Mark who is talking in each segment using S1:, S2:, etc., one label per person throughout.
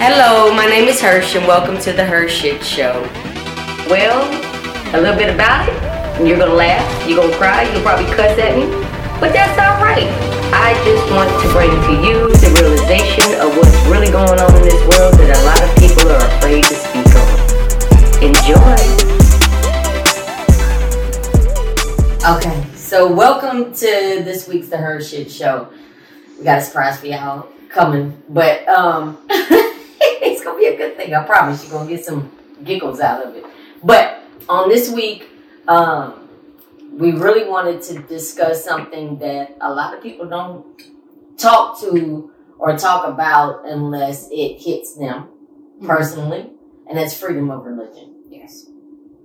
S1: Hello, my name is Hersh and welcome to the Hirsch Shit Show. Well, a little bit about it. You're gonna laugh, you're gonna cry, you'll probably cuss at me, but that's alright. I just want to bring to you the realization of what's really going on in this world that a lot of people are afraid to speak on. Enjoy. Okay, so welcome to this week's The HERshyt Show. We got a surprise for y'all coming, but um, it's gonna be a good thing. I promise you're gonna get some giggles out of it. But on this week, um, we really wanted to discuss something that a lot of people don't talk to or talk about unless it hits them mm-hmm. personally, and that's freedom of religion.
S2: Yes.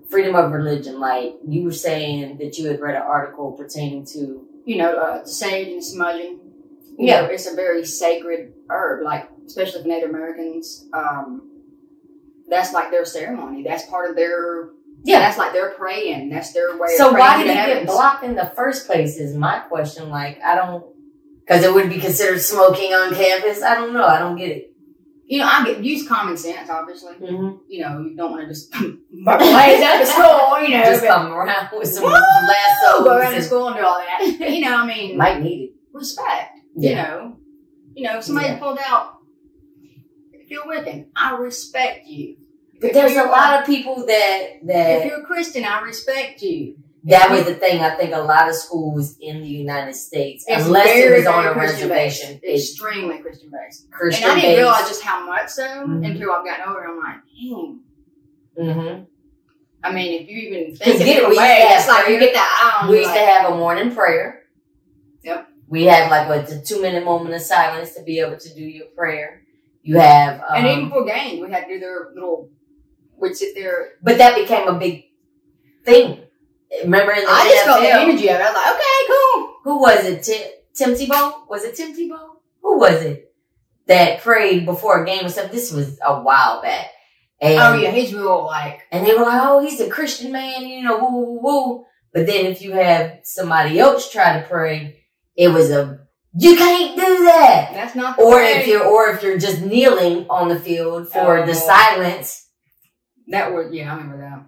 S1: Freedom of religion. Like you were saying that you had read an article pertaining to,
S2: you know, uh, sage and smudging.
S1: You yeah.
S2: Know, it's a very sacred herb, like, especially for Native Americans. Um, that's like their ceremony. That's part of their yeah, that's like they're praying. That's their way.
S1: So why did it get blocked in the first place? Is my question. Like I don't, because it would be considered smoking on campus. I don't know. I don't get it.
S2: You know, I get use common sense. Obviously,
S1: mm-hmm.
S2: you know, you don't want to just blaze out the school. You know,
S1: just come around with some lasso,
S2: go around to school and do all that. you know, I mean,
S1: might need it.
S2: Respect. Yeah. You know, you know, if somebody yeah. pulled out. If you're Wiccan, I respect you.
S1: But there's a lot of people that that
S2: if you're a Christian, I respect you.
S1: That was the thing. I think a lot of schools in the United States, unless very, it was on a Christian reservation,
S2: based. extremely Christian based.
S1: Christian
S2: and I didn't
S1: based.
S2: realize just how much so mm-hmm. until I've gotten older. I'm like,
S1: hmm. Mm-hmm.
S2: I mean, if you even think of it away, it's like you get that.
S1: we used like, to have a morning prayer.
S2: Yep.
S1: We had like a two minute moment of silence to be able to do your prayer. You have, um,
S2: and even for games, we had to do their little would sit there.
S1: But that became a big thing. Remember in the
S2: I just felt the energy of it. I was like, okay, cool.
S1: Who was it? Tim, Tim Tebow? Was it Tim Tebow? Who was it that prayed before a game or something? This was a while back.
S2: And, oh yeah, he's real like.
S1: And they were like, oh, he's a Christian man, you know, woo, woo, woo. But then if you have somebody else try to pray, it was a you can't do that.
S2: That's not.
S1: or way. if you're, or if you're just kneeling on the field for oh. the silence,
S2: that was yeah, I remember that.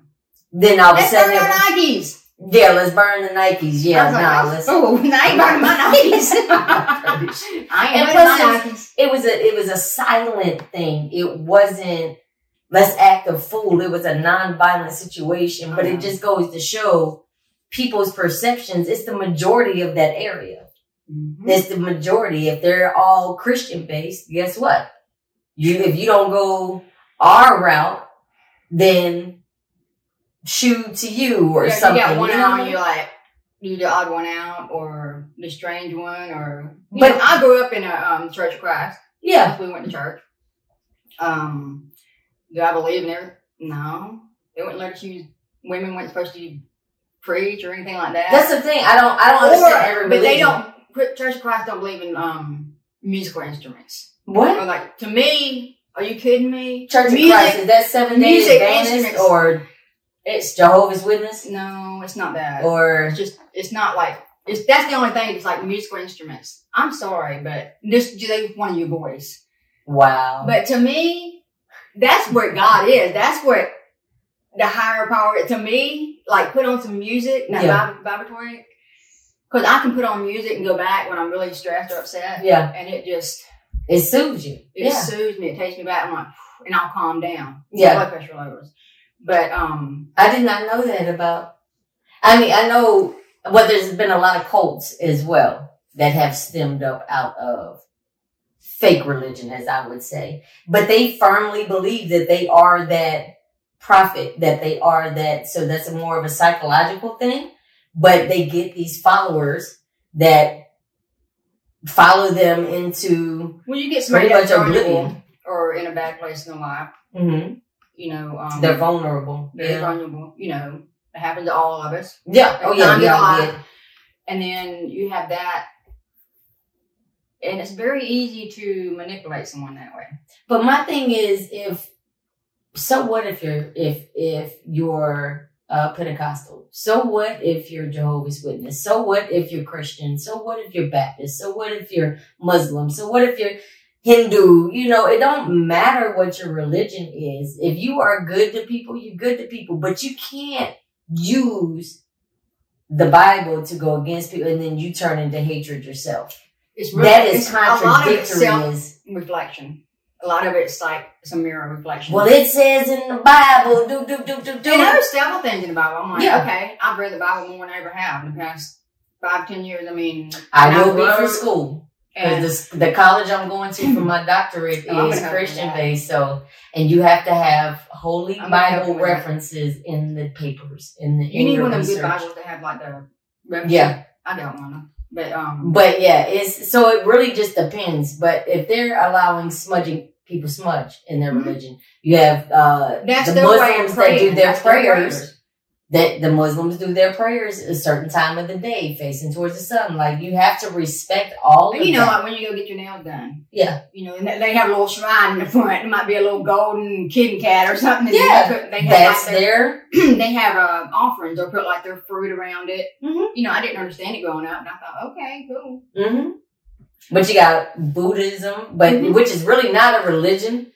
S1: Then all of a sudden,
S2: burn Nikes.
S1: Yeah, let's burn the Nikes. Yeah, no, nah, let's.
S2: Oh, I ain't burning my Nikes. I ain't burning my Nikes.
S1: It was a it was a silent thing. It wasn't let's act a fool. It was a non-violent situation, but it uh-huh. just goes to show people's perceptions. It's the majority of that area. Mm-hmm. It's the majority. If they're all Christian based, guess what? You if you don't go our route, then shoot to you or yeah, something.
S2: You got one you know? out, you like you the odd one out or the strange one or.
S1: but
S2: know, I grew up in a um, church of Christ.
S1: Yeah,
S2: we went to church. Um, do I believe in it? No, they wouldn't let you. Women weren't supposed to preach or anything like that.
S1: That's the thing. I don't. I don't or, understand every.
S2: But they don't. Church of Christ don't believe in um musical instruments.
S1: What?
S2: Or like to me, are you kidding me?
S1: Church music, of Christ, is that seven days Adventist or it's Jehovah's Witness?
S2: No, it's not that.
S1: Or
S2: it's just it's not like it's that's the only thing. It's like musical instruments. I'm sorry, but just they of your boys.
S1: Wow.
S2: But to me, that's where God is. That's where the higher power. To me, like put on some music, not yeah. vibratory. Because I can put on music and go back when I'm really stressed or upset.
S1: Yeah.
S2: And it just
S1: it soothes you.
S2: It yeah. soothes me. It takes me back. I'm like, and I'll calm down.
S1: Yeah.
S2: Blood pressure lowers. But um,
S1: I did not know that about. I mean, I know. Well, there's been a lot of cults as well that have stemmed up out of fake religion, as I would say. But they firmly believe that they are that prophet, that they are that. So that's more of a psychological thing. But they get these followers that follow them into
S2: when you get pretty much oblivion or in a bad place in their life.
S1: Mm-hmm.
S2: You know, um,
S1: they're vulnerable.
S2: They're yeah. vulnerable. You know, it happens to all of us.
S1: Yeah. Oh yeah. Yeah. yeah.
S2: And then you have that, and it's very easy to manipulate someone that way.
S1: But my thing is, if so, what if you're if if you're uh, Pentecostal? So what if you're Jehovah's Witness? So what if you're Christian? So what if you're Baptist? So what if you're Muslim? So what if you're Hindu, you know, it don't matter what your religion is. If you are good to people, you're good to people, but you can't use the Bible to go against people and then you turn into hatred yourself.
S2: It's really,
S1: that is
S2: it's, a lot of it's
S1: contradictory. Is
S2: reflection. A lot of it's like a mirror reflection.
S1: well, it says in the Bible, do do do do do.
S2: and there's several things in the Bible. I'm like,
S1: Yeah.
S2: okay, I've read the Bible more than I ever have in the past five, ten years. I mean,
S1: I will be for school.
S2: and
S1: Because the, the college I'm going to for my doctorate is Christian based, so and you have to have holy
S2: I'm
S1: Bible
S2: you with that.
S1: references in the papers in the
S2: you
S1: in
S2: need one of them good. Bibles that have like the reference.
S1: Yeah.
S2: I don't want them, but um,
S1: But yeah, it's so it really just depends. But if they're allowing smudging people smudge in their
S2: Mhm.
S1: religion, you have uh
S2: that's
S1: the
S2: their way of
S1: Muslims that do their
S2: That's their
S1: prayers. That the Muslims do their prayers a certain time of the day, facing towards the sun. Like you have to respect all
S2: And
S1: of
S2: you know,
S1: that.
S2: when you go get your nails done,
S1: yeah,
S2: you know, and they- have a little shrine in the front. It might be a little golden kitten cat or something.
S1: Yeah,
S2: they, put- they have
S1: that's
S2: like their,
S1: their
S2: they have uh, offerings or put like their fruit around it.
S1: Mhm.
S2: You know, I didn't understand it growing up, and I thought, okay, cool.
S1: hmm But you got Buddhism, but
S2: Mhm.
S1: which is really not a religion.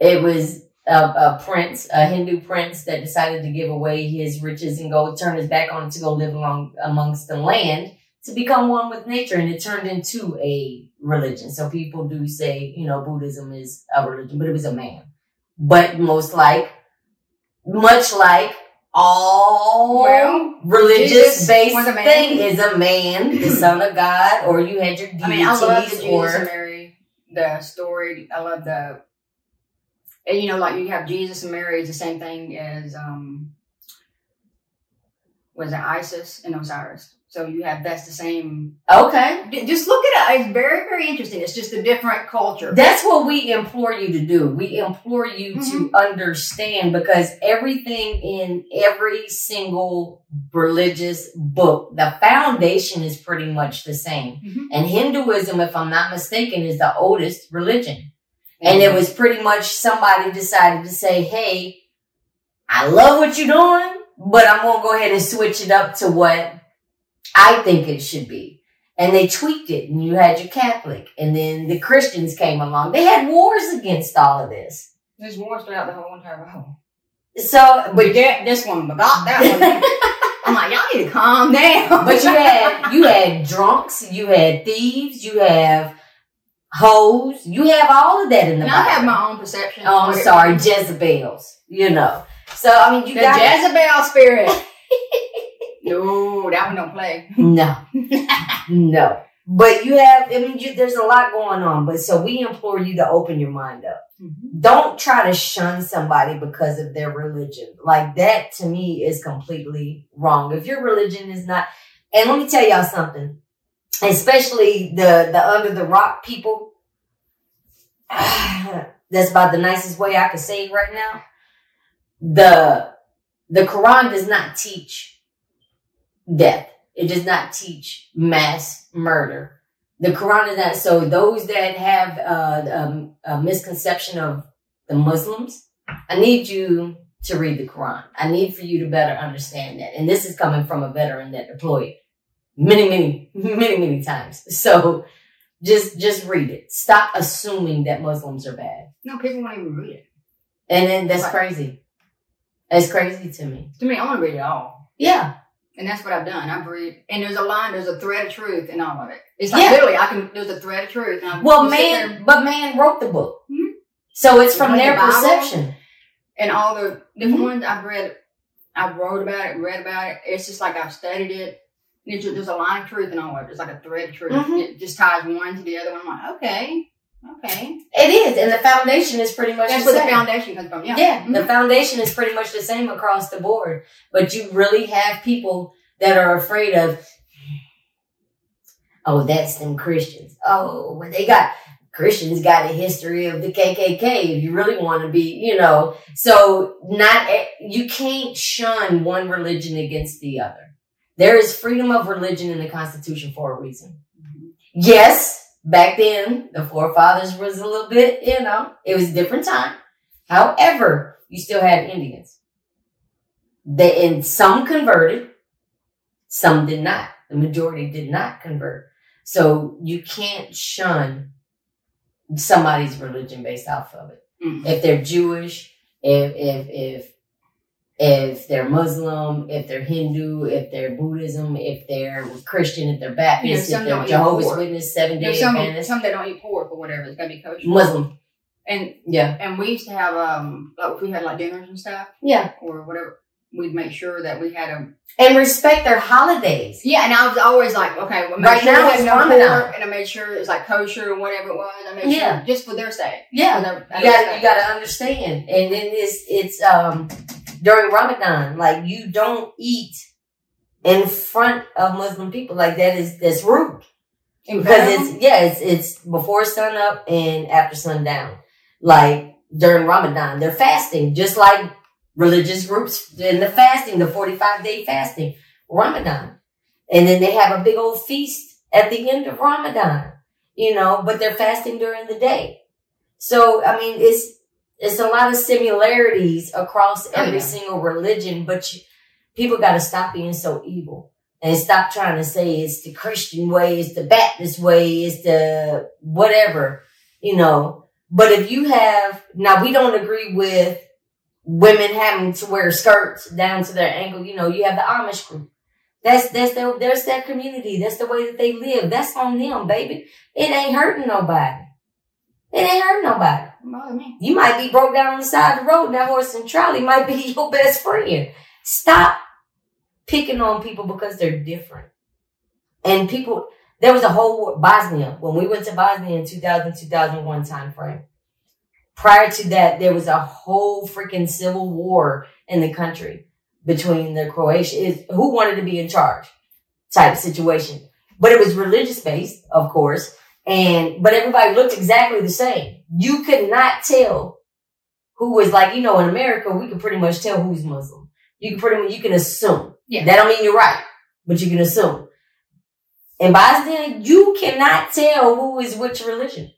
S1: It was a, a prince, a Hindu prince that decided to give away his riches and go turn his back on it to go live along amongst the land to become one with nature, and it turned into a religion. So people do say, you know, Buddhism is a religion, but it was a man. But most like, much like all
S2: Well,
S1: religious based
S2: was a man.
S1: thing is a man, the son of God, or you had your deities,
S2: I mean, I love the Jesus
S1: or
S2: and Mary, the story. I love the, you know, like you have Jesus and Mary is the same thing as um, was it Isis and Osiris? So you have that's the same.
S1: okay.
S2: Just look at it up. It's very very interesting. It's just a different culture.
S1: That's what we implore you to do. We implore you to
S2: Mm-hmm.
S1: understand because everything in every single religious book, the foundation is pretty much the same.
S2: Mhm.
S1: And Hinduism, if I'm not mistaken, is the oldest religion. And it mm-hmm. was pretty much somebody decided to say, hey, I love what you're doing, but I'm going to go ahead and switch it up to what I think it should be. And they tweaked it and you had your Catholic and then the Christians came along. They had wars against all of this.
S2: There's wars throughout the whole entire Bible.
S1: So,
S2: But get this one, but got that one. I'm like, y'all need to calm down.
S1: but you had, you had drunks, you had thieves, you have hoes, you have all of that in the
S2: And I have my own perception.
S1: Oh, I'm sorry, Jezebels, you know. So, I mean, you
S2: The
S1: got
S2: Jezebel spirit. no, that one don't play.
S1: No, no. But you have, I mean, you, there's a lot going on. But so we implore you to open your mind up. Mm-hmm. Don't try to shun somebody because of their religion. Like that to me is completely wrong. If your religion is not, and let me tell y'all something, especially the, the under the rock people. That's about the nicest way I could say it right now. The, the Quran does not teach death. It does not teach mass murder. The Quran is not. So those that have uh, um, a misconception of the Muslims, I need you to read the Quran. I need for you to better understand that. And this is coming from a veteran that deployed many, many, many, many times. So just just read it. Stop assuming that Muslims are bad.
S2: No, people won't even read it.
S1: And then that's
S2: Right.
S1: crazy. That's crazy to me.
S2: To me, I want to read it all.
S1: Yeah.
S2: And that's what I've done. I've read, and there's a line, there's a thread of truth in all of it. It's like
S1: Yeah.
S2: literally, I can, there's a thread of truth.
S1: Well, man,
S2: there
S1: but man wrote the book.
S2: Mhm.
S1: So it's from
S2: Like the
S1: their
S2: Bible?
S1: perception.
S2: And all the different
S1: Mhm.
S2: ones I've read, I've wrote about it, read about it. It's just like I've studied it. It's just, there's a line of truth in all of it. It's like a thread of truth.
S1: Mhm.
S2: It just ties one to the other one. I'm like, okay, okay.
S1: It is, and the foundation is pretty much
S2: That's
S1: the
S2: where the foundation comes from. Yeah.
S1: Yeah,
S2: Mhm.
S1: the foundation is pretty much the same across the board. But you really have people that are afraid of, oh, that's them Christians. Oh, well, they got Christians got a history of the KKK. If you really want to be, you know, so not you can't shun one religion against the other. There is freedom of religion in the Constitution for a reason.
S2: Mhm.
S1: Yes, back then the forefathers was a little bit, you know, it was a different time. However, you still had Indians. They and some converted, some did not. The majority did not convert. So you can't shun somebody's religion based off of it.
S2: Mhm.
S1: If they're Jewish, if if if if they're Muslim, if they're Hindu, if they're Buddhism, if they're Christian, if they're Baptist,
S2: some
S1: if they're Jehovah's. Witness, Seven Day
S2: some
S1: Adventist,
S2: some that don't eat pork or whatever. It's gotta be kosher.
S1: Muslim.
S2: And
S1: Yeah,
S2: and we used to have um like if we had like dinners and stuff
S1: yeah,
S2: or whatever. We'd make sure that we had them.
S1: and respect their holidays.
S2: Yeah, and I was always like, okay, well, make
S1: Right
S2: sure
S1: now it's
S2: no pork, and I made sure it was like kosher or whatever it was. I made
S1: Yeah.
S2: sure just for their sake.
S1: Yeah,
S2: their-
S1: you got you got to understand, and then it's it's um during Ramadan, like you don't eat in front of Muslim people, like that is that's rude because it's yeah it's it's before sun up and after sundown. Like during Ramadan, they're fasting, just like religious groups in the fasting, the forty five day fasting, Ramadan, and then they have a big old feast at the end of Ramadan, you know, but they're fasting during the day. So I mean, it's it's a lot of similarities across
S2: Oh,
S1: every
S2: yeah.
S1: single religion, but you, people got to stop being so evil and stop trying to say it's the Christian way, it's the Baptist way, it's the whatever, you know. But if you have now, we don't agree with women having to wear skirts down to their ankle. You know, you have the Amish group. That's that's their there's their community. That's the way that they live. That's on them, baby. It ain't hurting nobody. It ain't hurt nobody.
S2: Me.
S1: You might be broke down on the side of the road. and That horse and trolley might be your best friend. Stop picking on people because they're different. And people, there was a whole Bosnia, when we went to Bosnia in 2000, 2001 time frame. Prior to that, there was a whole freaking civil war in the country between the Croatia, is who wanted to be in charge type situation. But it was religious based, of course. And, but everybody looked exactly the same. You could not tell who was like, you know, in America, we can pretty much tell who's Muslim. You can pretty much, you can assume.
S2: Yeah.
S1: That don't mean you're right, but you can assume. In Bosnia, you cannot tell who is which religion.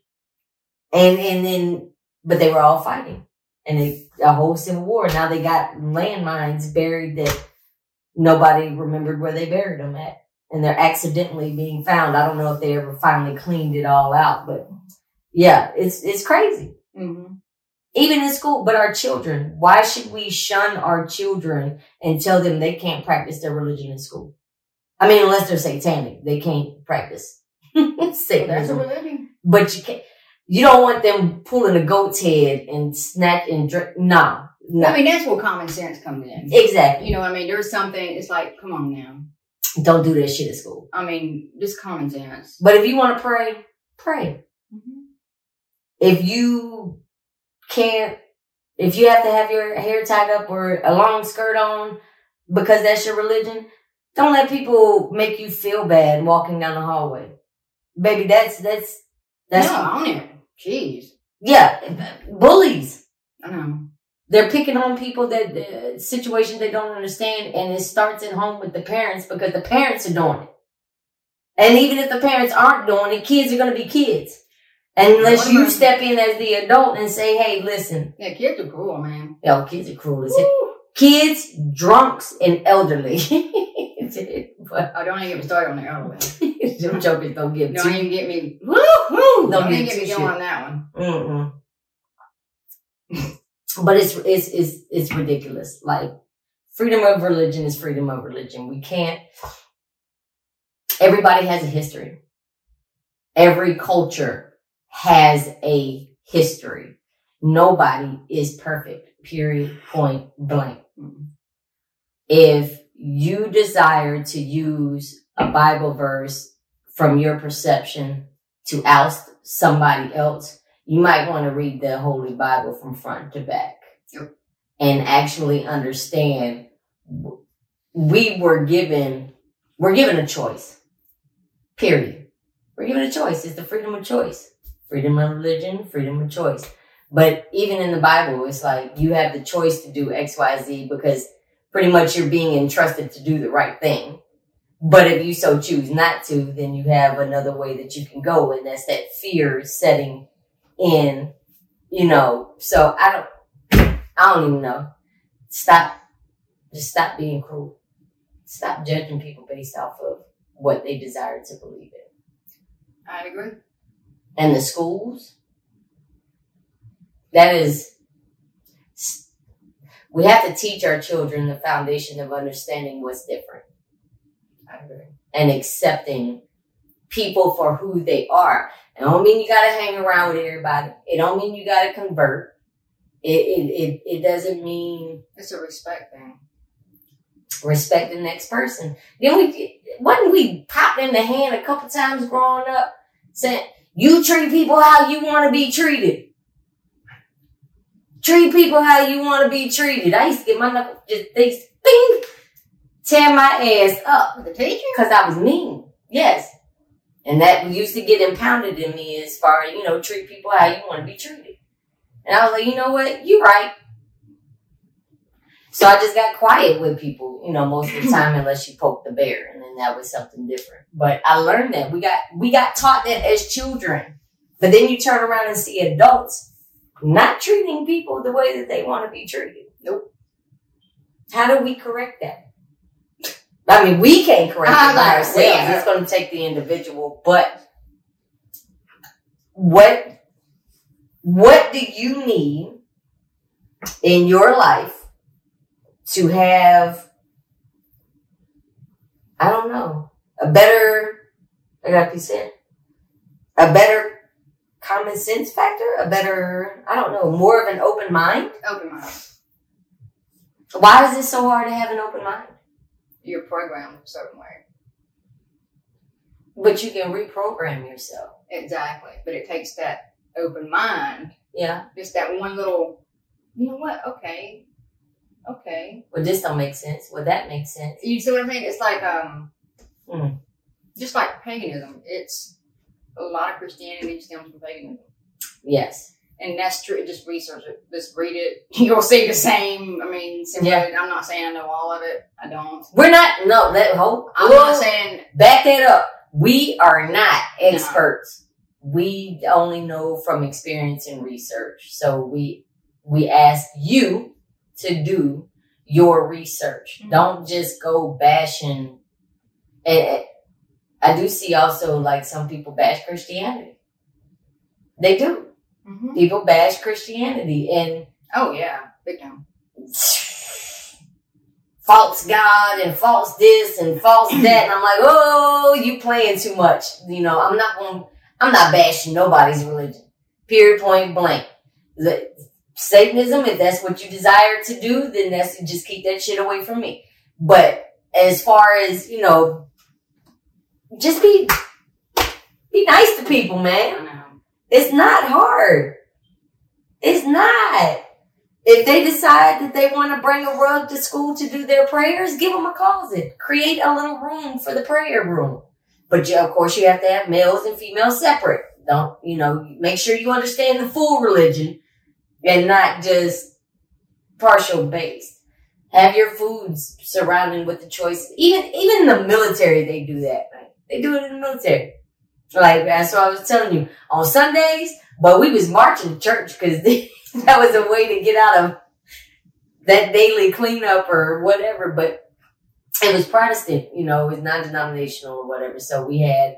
S1: And, and then, but they were all fighting and it, a whole civil war. Now they got landmines buried that nobody remembered where they buried them at. And they're accidentally being found. I don't know if they ever finally cleaned it all out, but yeah, it's, it's crazy
S2: Mm-hmm.
S1: even in school, but our children, why should we shun our children and tell them they can't practice their religion in school? I mean, unless they're satanic, they can't practice
S2: So that's a
S1: Satanism.
S2: religion.
S1: But you can't, you don't want them pulling a goat's head and snatch and drink. No, no.
S2: I mean, that's where common sense comes in.
S1: exactly.
S2: You know what I mean? There's something, it's like, come on now.
S1: Don't do that shit at school.
S2: I mean, just common sense.
S1: But if you want to pray, pray.
S2: Mm-hmm.
S1: if you can't, if you have to have your hair tied up or a long skirt on because that's your religion, don't let people make you feel bad walking down the hallway. Baby, that's, that's, that's,
S2: no, on it. Jeez.
S1: yeah, bullies.
S2: I know.
S1: They're picking on people that, uh, situations they don't understand and it starts at home with the parents because the parents are doing it. And even if the parents aren't doing it, kids are going to be kids. Unless you step in as the adult and say, hey, listen,
S2: Yeah, kids are cruel man.
S1: Yo, kids are cruel as. Kids, drunks, and elderly. but
S2: i don't even get me started on the elderly.
S1: them jokers don't get
S2: Don't even get me. Woo, woo.
S1: Don't
S2: Don't, even get me going on that one.
S1: Mm-mm. but it's it's it's it's ridiculous. Like freedom of religion is freedom of religion. We can't. Everybody has a history. Every culture has a history. Nobody is perfect. Period. Point blank. If you desire to use a Bible verse from your perception to oust somebody else, you might want to read the Holy Bible from front to back
S2: Yep.
S1: and actually understand we were given, we're given a choice. Period. We're given a choice. It's the freedom of choice. Freedom of religion, freedom of choice. But even in the Bible, it's like you have the choice to do X, Y, Z because pretty much you're being entrusted to do the right thing. But if you so choose not to, then you have another way that you can go, and that's that fear setting in, you know. So I don't, I don't even know. Stop, just stop being cruel. Stop judging people based off of what they desire to believe in.
S2: I agree.
S1: And the schools, That is, we have to teach our children the foundation of understanding what's different.
S2: I agree.
S1: and accepting people for who they are. It don't mean you gotta hang around with everybody. It don't mean you gotta convert. It it it, it doesn't mean
S2: It's a respect thing.
S1: respect the next person. Then we wasn't we popped in the hand a couple times growing up saying you treat people how you want to be treated. Treat people how you want to be treated. I used to get my knuckles just they bing tear my ass up
S2: With the teacher?
S1: because I was mean. Yes. And that used to get impounded in me as far as, you know, treat people how you want to be treated. And I was like, you know what? You're right. So I just got quiet with people, you know, most of the time unless you poke the bear and then that was something different. But I learned that. We got we got taught that as children. But then you turn around and see adults not treating people the way that they want to be treated. Nope. How do we correct that? I mean, we can't correct
S2: uh-huh.
S1: it by ourselves.
S2: yeah.
S1: It's going to take the individual. But what what do you need in your life to have? I don't know a better. I got to be said a better common sense factor, a better I don't know, more of an open mind.
S2: Open mind.
S1: Why is it so hard to have an open mind?
S2: You're programmed a certain way.
S1: But you can reprogram yourself.
S2: Exactly. But it takes that open mind,
S1: Yeah.
S2: just that one little, you know what? Okay. Okay.
S1: Well, this don't make sense. Well, that makes sense.
S2: You see what I'm saying? It's like, um,
S1: Mm.
S2: just like paganism. It's a lot of Christianity stems from paganism.
S1: Yes.
S2: And that's true. Just research it. Just read it. You'll see the same. I mean, similar.
S1: Yeah.
S2: I'm not saying I know all of it. I don't.
S1: We're not. No. Let hope.
S2: I'm not saying
S1: Back that up. We are not experts. We only know from experience and research. So we we ask you to do your research.
S2: Mhm.
S1: Don't just go bashing. And I do see also like some people bash Christianity. They do.
S2: Mhm.
S1: People bash Christianity and
S2: Oh yeah, big time.
S1: false God and false this and false that. And I'm like, oh, you playing too much. You know, I'm not going, I'm not bashing nobody's religion. Period, point blank. The, Satanism, if that's what you desire to do, then that's just keep that shit away from me. But as far as, you know, just be, be nice to people, man. It's not hard. It's not. If they decide that they want to bring a rug to school to do their prayers, give them a closet. Create a little room for the prayer room. But you, of course, you have to have males and females separate. Don't, you know, make sure you understand the full religion and not just partial based. Have your foods surrounded with the choice. Even, even in the military, they do that. Right? They do it in the military. Like, that's what I was telling you. On Sundays, but we was marching to church because that was a way to get out of that daily cleanup or whatever. But it was Protestant, you know, it was non-denominational or whatever. So we had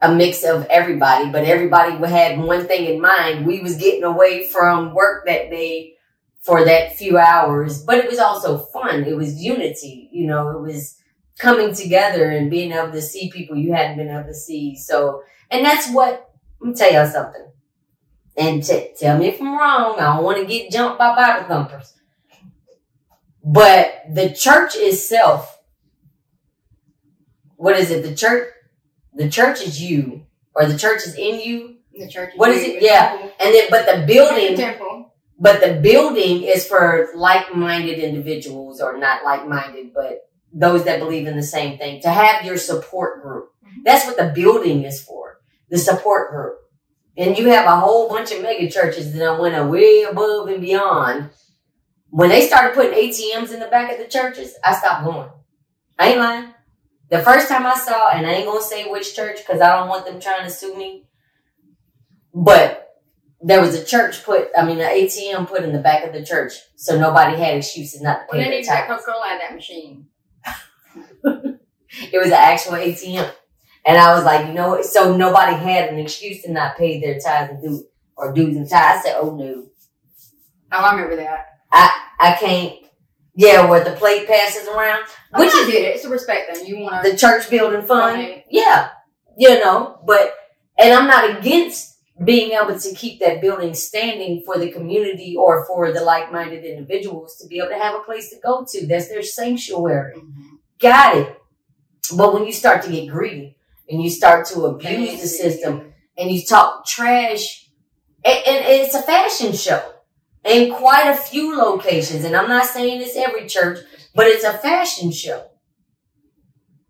S1: a mix of everybody, but everybody had one thing in mind. We was getting away from work that day for that few hours, but it was also fun. It was unity, you know, it was coming together and being able to see people you hadn't been able to see. So, and that's what, let me tell y'all something. And t- tell me if I'm wrong. I don't want to get jumped by Bible thumpers. But the church itself, what is it? The church, the church is you, or the church is in you.
S2: The church.
S1: What is it? Yeah.
S2: temple.
S1: And then, but the
S2: The
S1: building,
S2: temple.
S1: but the building is for like-minded individuals or not like-minded, but those that believe in the same thing to have your support group. That's what the building is for. The support group. And you have a whole bunch of mega churches that went way above and beyond. When they started putting ATMs in the back of the churches, I stopped going. I ain't lying. The first time I saw, and I ain't gonna say which church because I don't want them trying to sue me, but there was a church put, I mean, an ATM put in the back of the church, so nobody had excuses not to
S2: Well,
S1: pay
S2: they
S1: their
S2: need to get
S1: tax.
S2: Coca-Cola out of that machine.
S1: It was an actual ATM, and I was like, you know what? So nobody had an excuse to not pay their tithes and dues or dues and tithes. I said, oh no,
S2: Oh, I remember that.
S1: I I can't. Yeah, where the plate passes around,
S2: Which I did it. It's a respect thing. You want
S1: the church building fund.
S2: donate.
S1: Yeah, you know, but and I'm not against being able to keep that building standing for the community or for the like-minded individuals to be able to have a place to go to. That's their sanctuary.
S2: Mhm.
S1: Got it. But when you start to get greedy and you start to abuse the system and you talk trash, and, and it's a fashion show in quite a few locations. And I'm not saying it's every church, but it's a fashion show.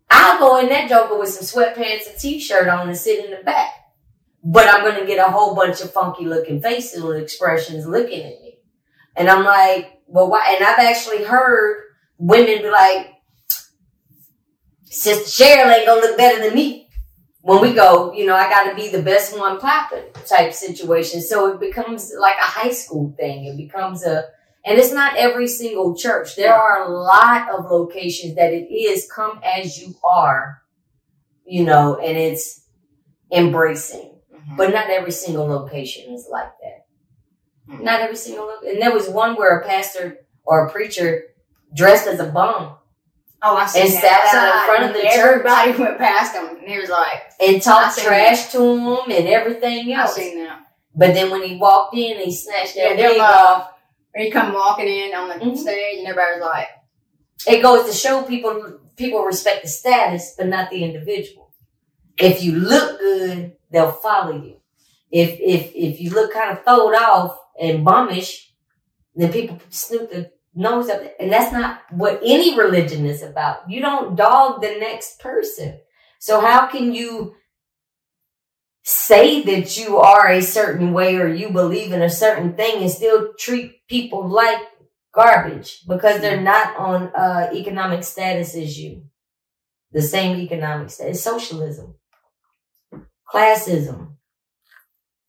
S1: I'll go in that joker with some sweatpants and t-shirt on and sit in the back. But I'm gonna get a whole bunch of funky looking facial expressions looking at me. And I'm like, well why and I've actually heard women be like, Sister Cheryl ain't gonna look better than me. When we go, you know, I gotta be the best one popping type situation. So it becomes like a high school thing. It becomes a and it's not every single church. There are a lot of locations that it is come as you are, you know, and it's embracing.
S2: Mhm.
S1: But not every single location is like that.
S2: Mhm.
S1: Not every single location. And there was one where a pastor or a preacher dressed as a bum
S2: Oh, I seen
S1: And
S2: that
S1: sat out in front of the church.
S2: Everybody went past him, and he was like,
S1: and talked trash to him and everything else.
S2: "I seen that."
S1: But then when he walked in, he snatched
S2: Yeah,
S1: that
S2: they're
S1: wig off.
S2: Or he come walking in on the
S1: Mhm.
S2: stage, and everybody was like,
S1: It goes to show people people respect the status, but not the individual. If you look good, they'll follow you. If if if you look kind of throwed off and bummish, then people snoop the nose up, and that's not what any religion is about. You don't dog the next person. So how can you say that you are a certain way or you believe in a certain thing and still treat people like garbage because they're not on uh, economic status as you. The same economic status. Socialism. Classism.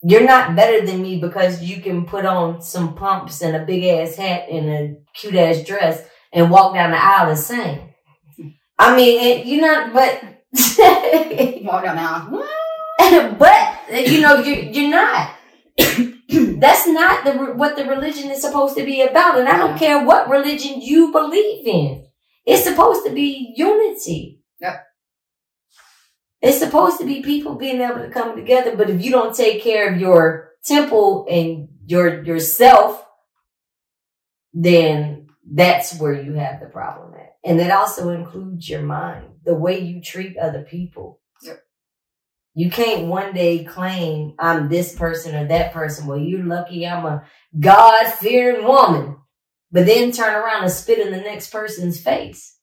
S1: You're not better than me because you can put on some pumps and a big ass hat and a cute ass dress and walk down the aisle and sing. I mean, it, you're not, but,
S2: walk down the aisle.
S1: but, you know, you're, you're not. That's not the what the religion is supposed to be about, and I don't care what religion you believe in. It's supposed to be unity.
S2: Yep.
S1: It's supposed to be people being able to come together, but if you don't take care of your temple and your yourself, then that's where you have the problem at. And that also includes your mind, the way you treat other people.
S2: Yep.
S1: You can't one day claim I'm this person or that person. Well, you're lucky I'm a God fearing woman, but then turn around and spit in the next person's face.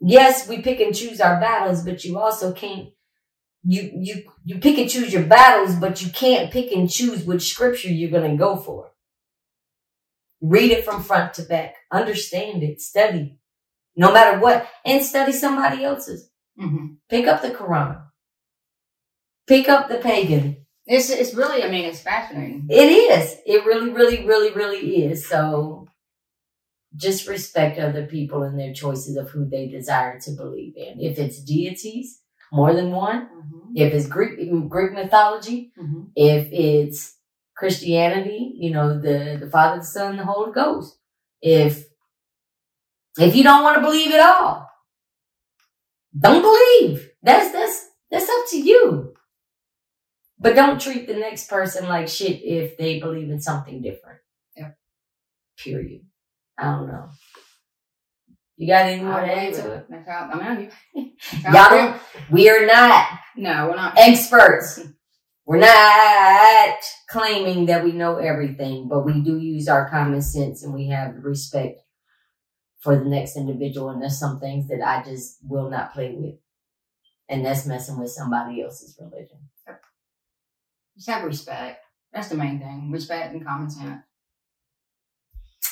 S1: Yes, we pick and choose our battles, but you also can't you you you pick and choose your battles, but you can't pick and choose which scripture you're gonna go for. Read it from front to back. Understand it. Study. No matter what. And study somebody else's.
S2: hmm
S1: Pick up the Quran. Pick up the pagan.
S2: It's it's really, I mean, it's fascinating.
S1: It is. It really, really, really, really is. So just respect other people and their choices of who they desire to believe in. If it's deities, more than one.
S2: hmm
S1: If it's Greek Greek mythology,
S2: hmm
S1: if it's Christianity, you know, the, the Father, the Son, the Holy Ghost. If if you don't want to believe at all, don't believe. That's that's that's up to you. But don't treat the next person like shit if they believe in something different.
S2: Yeah.
S1: Period. I don't know. You got any more to add to
S2: it.
S1: it?
S2: That's how, I mean, you-
S1: Y'all don't, we are not
S2: No, we're not.
S1: experts. We're not claiming that we know everything, but we do use our common sense and we have respect for the next individual. And there's some things that I just will not play with. And that's messing with somebody else's religion.
S2: Just have respect. That's the main thing. Respect and common sense.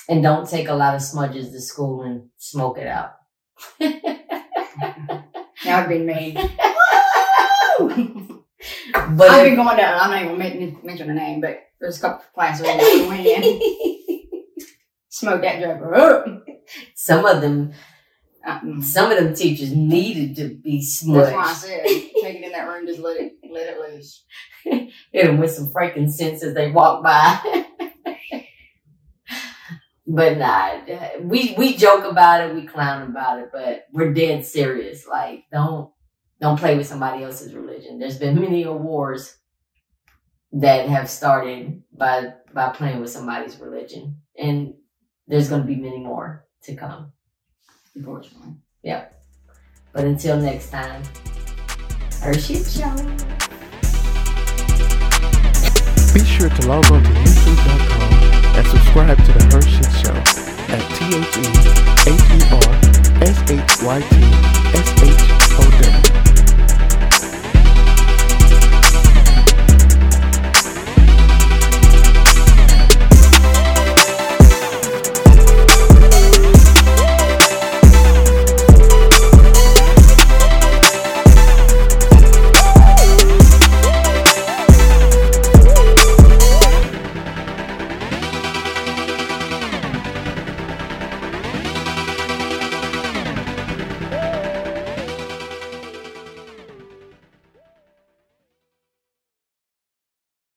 S1: And don't take a lot of smudges to school and smoke it out.
S2: That would be me.
S1: but
S2: I've been going to, I'm not even gonna mention the name, but there's a couple of classes where we went in, smoked that joker up.
S1: some of them,
S2: Uh-uh.
S1: some of them teachers needed to be smudged.
S2: That's why I said, take it in that room, just let it, let it loose.
S1: Hit them with some frankincense as they walk by. But nah, we we joke about it, we clown about it, but we're dead serious. Like, don't don't play with somebody else's religion. There's been many wars that have started by by playing with somebody's religion, and there's going to be many more to come.
S2: Unfortunately,
S1: yeah. But until next time, our shit show.
S3: Be sure to log on to youtube.com and subscribe to the HERshyt Show at T